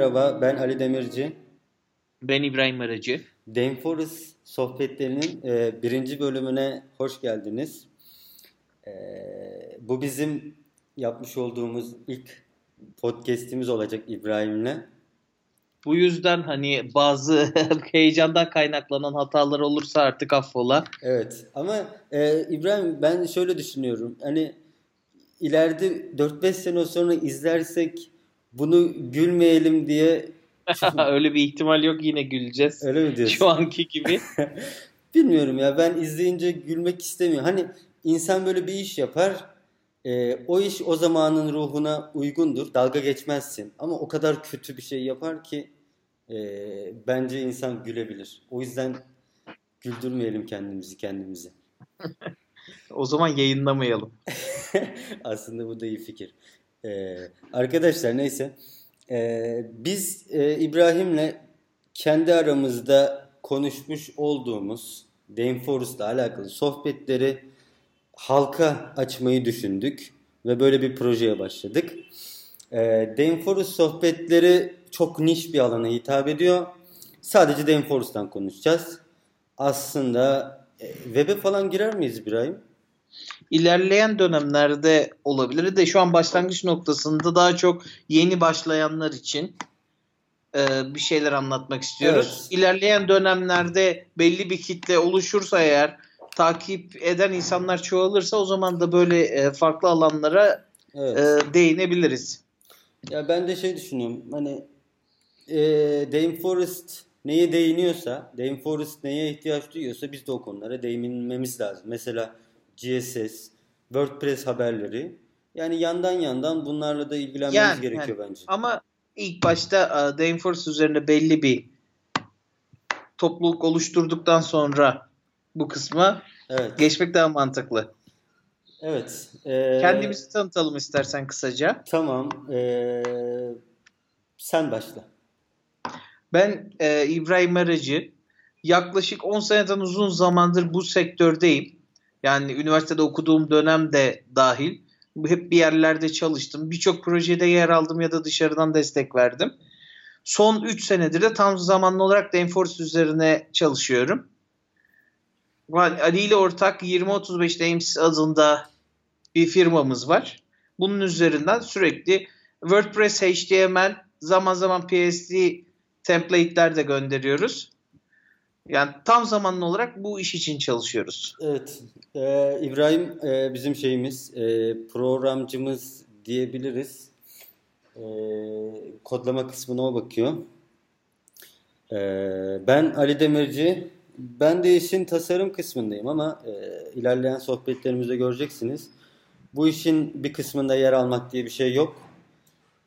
merhaba. Ben Ali Demirci. Ben İbrahim Aracı. Dameforest sohbetlerinin e, birinci bölümüne hoş geldiniz. E, bu bizim yapmış olduğumuz ilk podcast'imiz olacak İbrahim'le. Bu yüzden hani bazı heyecandan kaynaklanan hatalar olursa artık affola. Evet ama e, İbrahim ben şöyle düşünüyorum. Hani ileride 4-5 sene sonra izlersek bunu gülmeyelim diye Öyle bir ihtimal yok yine güleceğiz. Öyle mi diyorsun? Şu anki gibi. Bilmiyorum ya ben izleyince gülmek istemiyorum. Hani insan böyle bir iş yapar. e, o iş o zamanın ruhuna uygundur. Dalga geçmezsin. Ama o kadar kötü bir şey yapar ki e, bence insan gülebilir. O yüzden güldürmeyelim kendimizi kendimizi. o zaman yayınlamayalım. Aslında bu da iyi fikir. Ee, arkadaşlar neyse. Ee, biz e, İbrahim'le kendi aramızda konuşmuş olduğumuz Dame Forest'la alakalı sohbetleri halka açmayı düşündük ve böyle bir projeye başladık. Ee, Dame Forest sohbetleri çok niş bir alana hitap ediyor. Sadece Dame Forest'tan konuşacağız. Aslında e, web'e falan girer miyiz İbrahim? İlerleyen dönemlerde olabilir de şu an başlangıç noktasında daha çok yeni başlayanlar için e, bir şeyler anlatmak istiyoruz. Evet. İlerleyen dönemlerde belli bir kitle oluşursa eğer takip eden insanlar çoğalırsa o zaman da böyle e, farklı alanlara Evet. e, değinebiliriz. Ya ben de şey düşünüyorum. Hani e, Dame Forest neye değiniyorsa, Dame Forest neye ihtiyaç duyuyorsa biz de o konulara değinmemiz lazım. Mesela GSS, WordPress haberleri. Yani yandan yandan bunlarla da ilgilenmemiz Yani, gerekiyor yani. bence. Ama ilk başta e, Dameforce üzerinde belli bir topluluk oluşturduktan sonra bu kısma Evet. geçmek daha mantıklı. Evet. e, Kendimizi tanıtalım istersen kısaca. Tamam. e, sen başla. Ben e, İbrahim Aracı. Yaklaşık 10 seneden uzun zamandır bu sektördeyim. Yani üniversitede okuduğum dönem de dahil. Hep bir yerlerde çalıştım. Birçok projede yer aldım ya da dışarıdan destek verdim. Son 3 senedir de tam zamanlı olarak Dameforce üzerine çalışıyorum. Ali ile ortak 2035 Dames adında bir firmamız var. Bunun üzerinden sürekli WordPress, HTML, zaman zaman PSD template'ler de gönderiyoruz. Yani tam zamanlı olarak bu iş için çalışıyoruz. Evet. e, İbrahim e, bizim şeyimiz, e, programcımız diyebiliriz. E, kodlama kısmına o bakıyor. E, ben Ali Demirci. Ben de işin tasarım kısmındayım ama e, ilerleyen sohbetlerimizde göreceksiniz. Bu işin bir kısmında yer almak diye bir şey yok.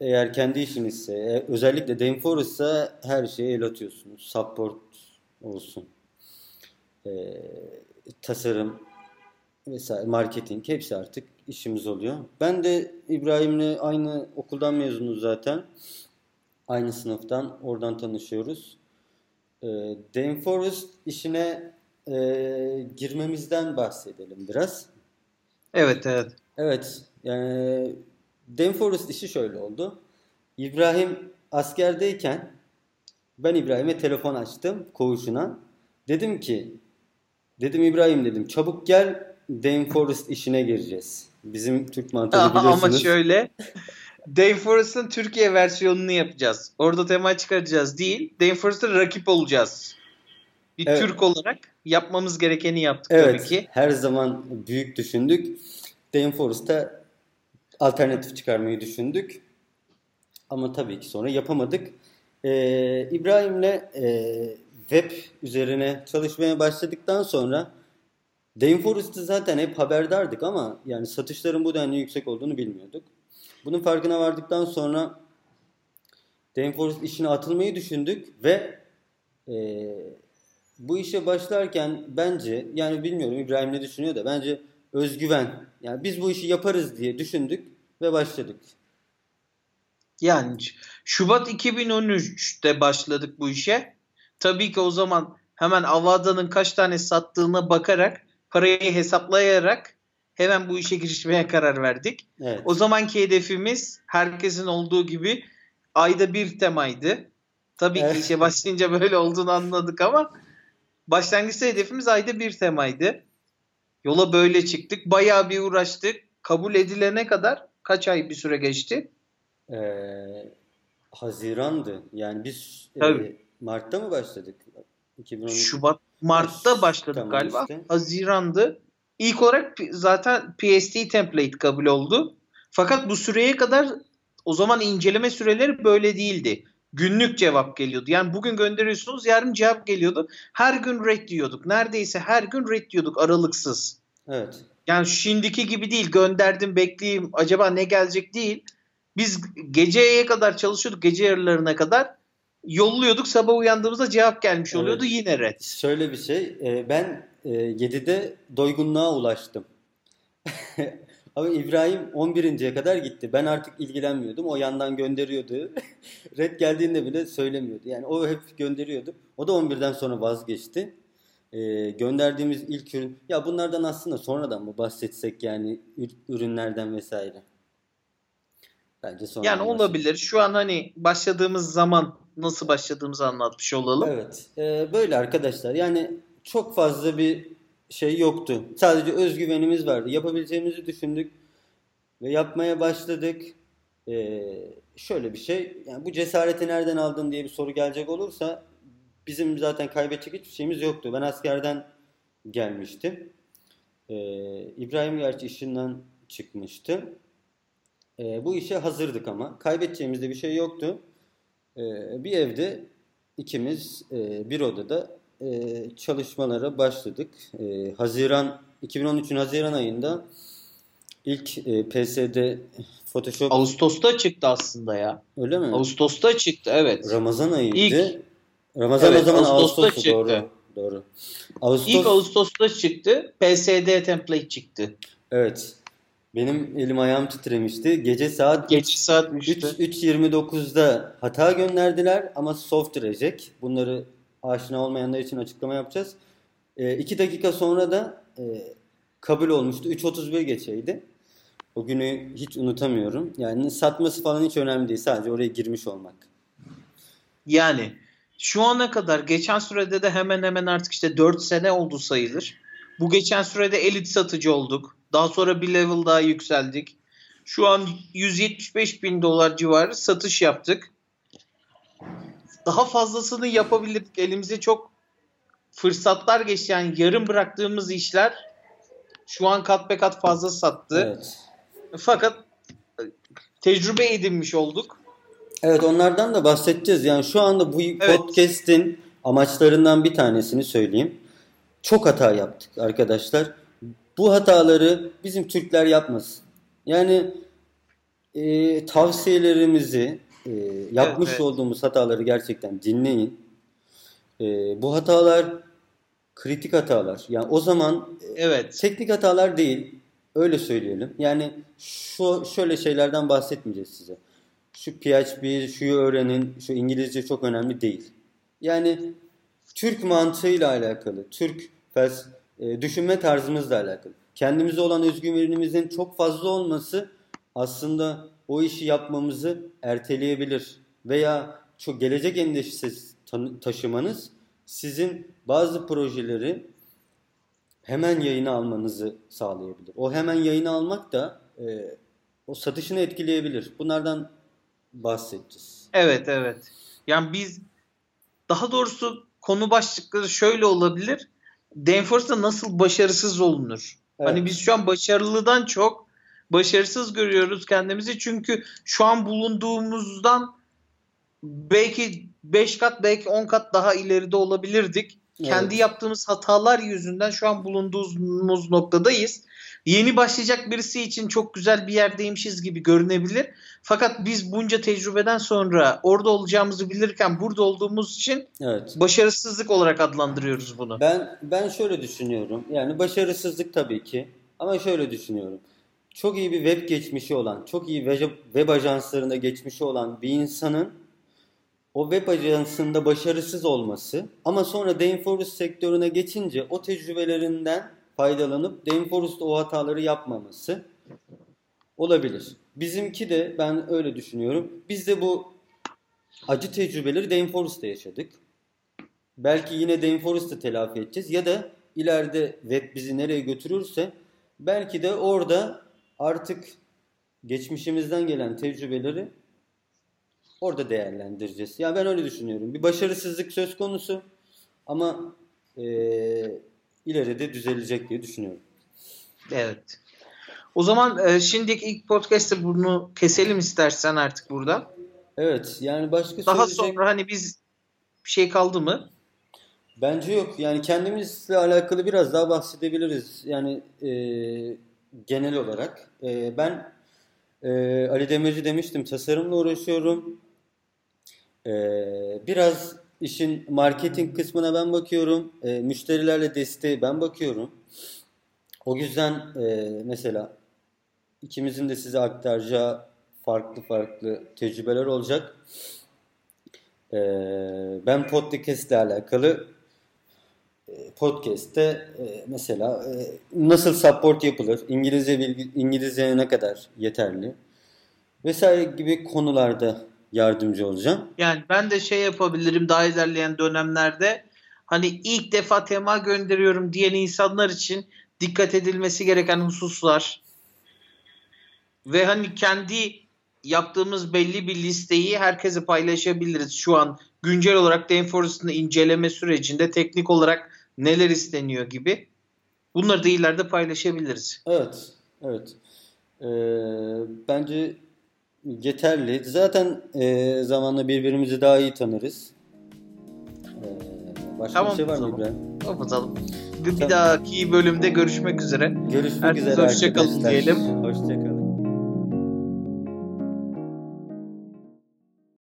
Eğer kendi işinizse, e, özellikle Dameforest'sa her şeye el atıyorsunuz. Support olsun. E, tasarım vesaire marketing hepsi artık işimiz oluyor. Ben de İbrahim'le aynı okuldan mezunuz zaten. Aynı sınıftan oradan tanışıyoruz. E, Dameforest işine e, girmemizden bahsedelim biraz. Evet evet. Evet yani Dameforest işi şöyle oldu. İbrahim askerdeyken ben İbrahim'e telefon açtım koğuşuna. Dedim ki dedim İbrahim dedim çabuk gel Dameforest işine gireceğiz. Bizim Türk mantığını biliyorsunuz. Ama şöyle Dameforest'ın Türkiye versiyonunu yapacağız. Orada tema çıkaracağız değil. Dameforest'a rakip olacağız. Bir Evet. Türk olarak yapmamız gerekeni yaptık Evet tabii ki. her zaman büyük düşündük. Dameforest'a alternatif çıkarmayı düşündük. Ama tabii ki sonra yapamadık. Ee, İbrahim'le e, web üzerine çalışmaya başladıktan sonra Dameforest'ı zaten hep haberdardık ama yani satışların bu denli yüksek olduğunu bilmiyorduk. Bunun farkına vardıktan sonra Dameforest işine atılmayı düşündük ve e, bu işe başlarken bence yani bilmiyorum İbrahim ne düşünüyor da bence özgüven yani biz bu işi yaparız diye düşündük ve başladık. Yani Şubat 2013'te başladık bu işe. Tabii ki o zaman hemen Avada'nın kaç tane sattığına bakarak parayı hesaplayarak hemen bu işe girişmeye karar verdik. Evet. O zamanki hedefimiz herkesin olduğu gibi ayda bir temaydı. Tabii ki Evet. işe başlayınca böyle olduğunu anladık ama başlangıçta hedefimiz ayda bir temaydı. Yola böyle çıktık. Bayağı bir uğraştık. Kabul edilene kadar kaç ay bir süre geçti? Ee, Haziran'dı. Yani biz e, Tabii. Mart'ta mı başladık? 2012. Şubat, Mart'ta başladık tamam galiba. işte. Haziran'dı. İlk olarak zaten PST template kabul oldu. Fakat bu süreye kadar o zaman inceleme süreleri böyle değildi. Günlük cevap geliyordu. Yani bugün gönderiyorsunuz yarın cevap geliyordu. Her gün red diyorduk. Neredeyse her gün red diyorduk aralıksız. Evet. Yani şimdiki gibi değil gönderdim bekleyeyim acaba ne gelecek değil. Biz geceye kadar çalışıyorduk gece yarılarına kadar. Yolluyorduk sabah uyandığımızda cevap gelmiş Evet. oluyordu yine red. Şöyle bir şey. e, ben e, 7'de doygunluğa ulaştım. Ama İbrahim 11.ye kadar gitti. Ben artık ilgilenmiyordum. O yandan gönderiyordu. Red geldiğinde bile söylemiyordu. Yani o hep gönderiyordu. O da 11'den sonra vazgeçti. E, gönderdiğimiz ilk ürün. Ya bunlardan aslında sonradan mı bahsetsek yani ür- ürünlerden vesaire. Bence sonradan Yani bahsedelim. olabilir. Şu an hani başladığımız zaman nasıl başladığımızı anlatmış olalım. Evet. e, böyle arkadaşlar. Yani çok fazla bir şey yoktu. Sadece özgüvenimiz vardı. Yapabileceğimizi düşündük ve yapmaya başladık. E, şöyle bir şey. Yani bu cesareti nereden aldın diye bir soru gelecek olursa bizim zaten kaybedecek hiçbir şeyimiz yoktu. Ben askerden gelmiştim. E, İbrahim gerçi işinden çıkmıştı. E, bu işe hazırdık ama. Kaybedeceğimiz de bir şey yoktu. E, bir evde ikimiz e, bir odada e, çalışmalara başladık. E, Haziran 2013'ün Haziran ayında ilk e, PSD Photoshop Ağustos'ta çıktı aslında ya. öyle mi? Ağustos'ta çıktı evet. Ramazan ayıydı. İlk- Ramazan Evet, o zaman Ağustos'ta Ağustos'tu çıktı. doğru. Doğru. Ağustos İlk Ağustos'ta çıktı. PSD template çıktı. evet. Benim elim ayağım titremişti. Gece saat Geç saat 3 3'te. 3.29'da hata gönderdiler ama soft reject. Bunları aşina olmayanlar için açıklama yapacağız. 2 dakika sonra da e, kabul olmuştu. 3.31 geçeydi. O günü hiç unutamıyorum. Yani satması falan hiç önemli değil. Sadece oraya girmiş olmak. Yani şu ana kadar geçen sürede de hemen hemen artık işte 4 sene oldu sayılır. Bu geçen sürede elit satıcı olduk. Daha sonra bir level daha yükseldik. Şu an 175 bin dolar civarı satış yaptık. Daha fazlasını yapabilirdik. Elimize çok fırsatlar geçti. Yani yarım bıraktığımız işler şu an kat be kat fazla sattı. Evet. Fakat tecrübe edinmiş olduk. Evet onlardan da bahsedeceğiz. Yani şu anda bu Evet. podcast'in amaçlarından bir tanesini söyleyeyim. Çok hata yaptık arkadaşlar. Bu hataları bizim Türkler yapmasın. Yani e, tavsiyelerimizi e, yapmış evet. olduğumuz hataları gerçekten dinleyin. E, bu hatalar kritik hatalar. Yani o zaman e, Evet. Teknik hatalar değil. Öyle söyleyelim. Yani şu şöyle şeylerden bahsetmeyeceğiz size. Şu PHP, şuyu öğrenin, şu İngilizce çok önemli değil. Yani Türk mantığıyla alakalı, Türk fels e, düşünme tarzımızla alakalı. Kendimize olan özgüvenimizin çok fazla olması aslında o işi yapmamızı erteleyebilir. Veya çok gelecek endişesi ta- taşımanız sizin bazı projeleri hemen yayına almanızı sağlayabilir. O hemen yayına almak da e, o satışını etkileyebilir. Bunlardan bahsedeceğiz. Evet evet. Yani biz daha doğrusu konu başlıkları şöyle olabilir. Danfors'ta nasıl başarısız olunur? Evet. Hani biz şu an başarılıdan çok başarısız görüyoruz kendimizi. Çünkü şu an bulunduğumuzdan belki 5 kat belki 10 kat daha ileride olabilirdik. Kendi Evet. yaptığımız hatalar yüzünden şu an bulunduğumuz noktadayız. Yeni başlayacak birisi için çok güzel bir yerdeymişiz gibi görünebilir. Fakat biz bunca tecrübeden sonra orada olacağımızı bilirken burada olduğumuz için Evet. başarısızlık olarak adlandırıyoruz bunu. Ben ben şöyle düşünüyorum. Yani başarısızlık tabii ki. Ama şöyle düşünüyorum. Çok iyi bir web geçmişi olan, çok iyi web, web ajanslarında geçmişi olan bir insanın o web ajansında başarısız olması ama sonra Dayforce sektörüne geçince o tecrübelerinden faydalanıp Dayforce'da o hataları yapmaması olabilir. Bizimki de ben öyle düşünüyorum. Biz de bu acı tecrübeleri Dane Forest'ta yaşadık. Belki yine Dane Forest'ı telafi edeceğiz ya da ileride web bizi nereye götürürse belki de orada artık geçmişimizden gelen tecrübeleri orada değerlendireceğiz. Ya ben öyle düşünüyorum. Bir başarısızlık söz konusu ama eee ileride düzelecek diye düşünüyorum. Evet. O zaman e, şimdiki ilk podcast'te bunu keselim istersen artık burada. Evet yani başka Daha söyleyecek sonra hani biz bir şey kaldı mı? bence yok. Yani kendimizle alakalı biraz daha bahsedebiliriz. Yani e, genel olarak. E, ben e, Ali Demirci demiştim tasarımla uğraşıyorum. E, biraz işin marketing kısmına ben bakıyorum. E, müşterilerle desteği ben bakıyorum. O yüzden e, mesela ikimizin de size aktaracağı farklı farklı tecrübeler olacak. E, ben podcast ile alakalı e, podcast'te e, mesela e, nasıl support yapılır, İngilizce bilgi, İngilizce ne kadar yeterli vesaire gibi konularda yardımcı olacağım. Yani ben de şey yapabilirim daha ilerleyen dönemlerde hani ilk defa tema gönderiyorum diyen insanlar için dikkat edilmesi gereken hususlar ve hani kendi yaptığımız belli bir listeyi herkese paylaşabiliriz. Şu an güncel olarak Danforth'un inceleme sürecinde teknik olarak neler isteniyor gibi. Bunları da ileride paylaşabiliriz. Evet, evet. E, bence yeterli. Zaten e, zamanla birbirimizi daha iyi tanırız. E, başka Tamam, bir şey var mı. İbrahim? Kapatalım. Bir, bir Tamam. dahaki bölümde görüşmek üzere. Görüşmek Herkese üzere hoşça arkadaşlar. diyelim. Hoşçakalın.